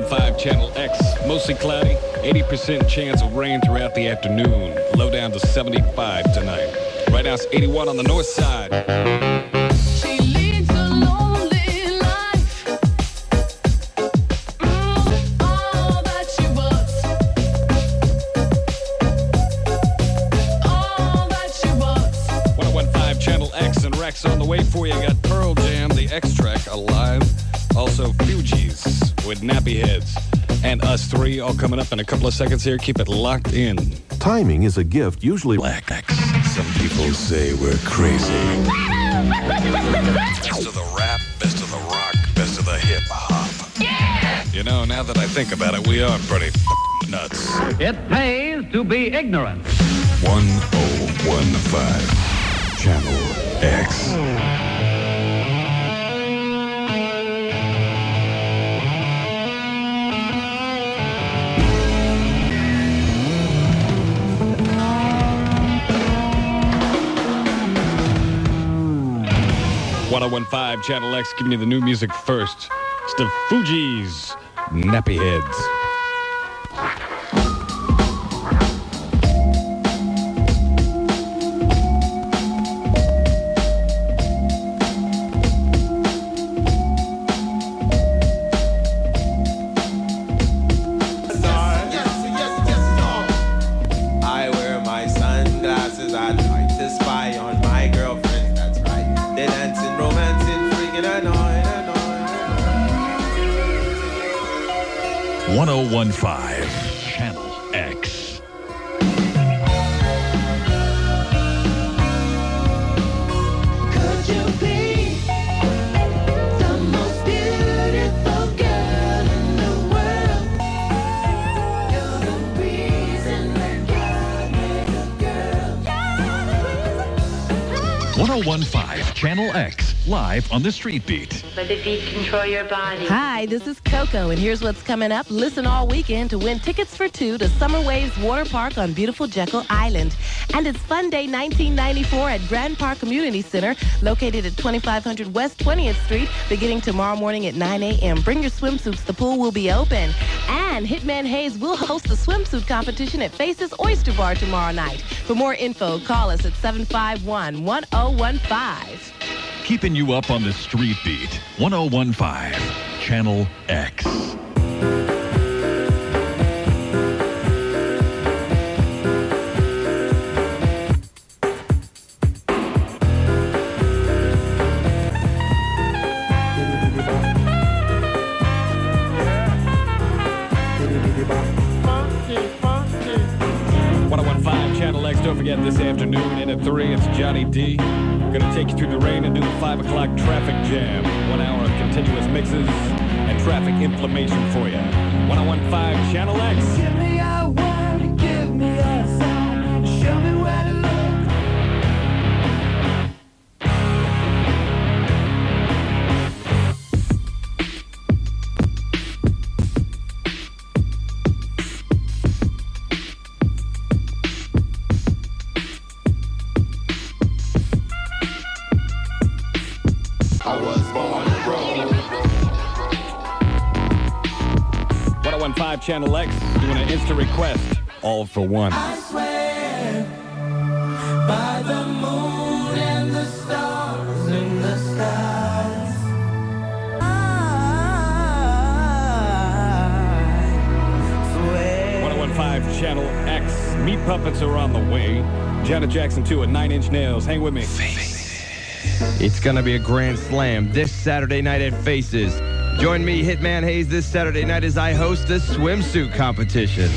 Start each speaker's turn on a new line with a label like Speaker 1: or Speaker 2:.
Speaker 1: 1015 Channel X. Mostly cloudy, 80% chance of rain throughout the afternoon. Low down to 75 tonight. Right now it's 81 on the north side.
Speaker 2: She leads a lonely life. Mm, all that she was. All that she was.
Speaker 1: 1015 Channel X and Rex on the way for you. Got Pearl Jam, the X track, alive. Also, Fugees with Nappy Heads. And Us3 all coming up in a couple of seconds here. Keep it locked in.
Speaker 3: Timing is a gift usually.
Speaker 1: Black X. Some people say we're crazy. Best of the rap, best of the rock, best of the hip hop. Yeah! You know, now that I think about it, we are pretty nuts.
Speaker 4: It pays to be ignorant.
Speaker 1: 1015 Channel X. One oh one five Channel X giving you the new music first. It's the Fugees, Nappy Heads.
Speaker 5: 1015 1015 Channel X. Live on the Street Beat.
Speaker 6: Let the beat control your body.
Speaker 7: Hi, this is Coco, and here's what's coming up. Listen all weekend to win tickets for two to Summer Waves Water Park on beautiful Jekyll Island. And it's Fun Day 1994 at Grand Park Community Center, located at 2500 West 20th Street, beginning tomorrow morning at 9 a.m. Bring your swimsuits, the pool will be open. And Hitman Hayes will host the swimsuit competition at Faces Oyster Bar tomorrow night. For more info, call us at 751 1015.
Speaker 5: Keeping you up on the Street Beat. 1015 Channel X.
Speaker 1: One oh one five Channel X. Don't forget this afternoon in at 3, it's Johnny D. Gonna take you through the rain and do the 5 o'clock traffic jam. One hour of continuous mixes and traffic inflammation for you. 1015 Channel X.
Speaker 8: I was born to roll.
Speaker 1: 1015 Channel X doing an instant request. All for one.
Speaker 2: I swear by the moon and the stars in the skies. I swear.
Speaker 1: 1015 Channel X. Meat Puppets are on the way. Janet Jackson 2 at 9 Inch Nails. Hang with me.
Speaker 9: It's gonna be a grand slam this Saturday night at Faces. Join me, Hitman Hayes, this Saturday night as I host the swimsuit competition.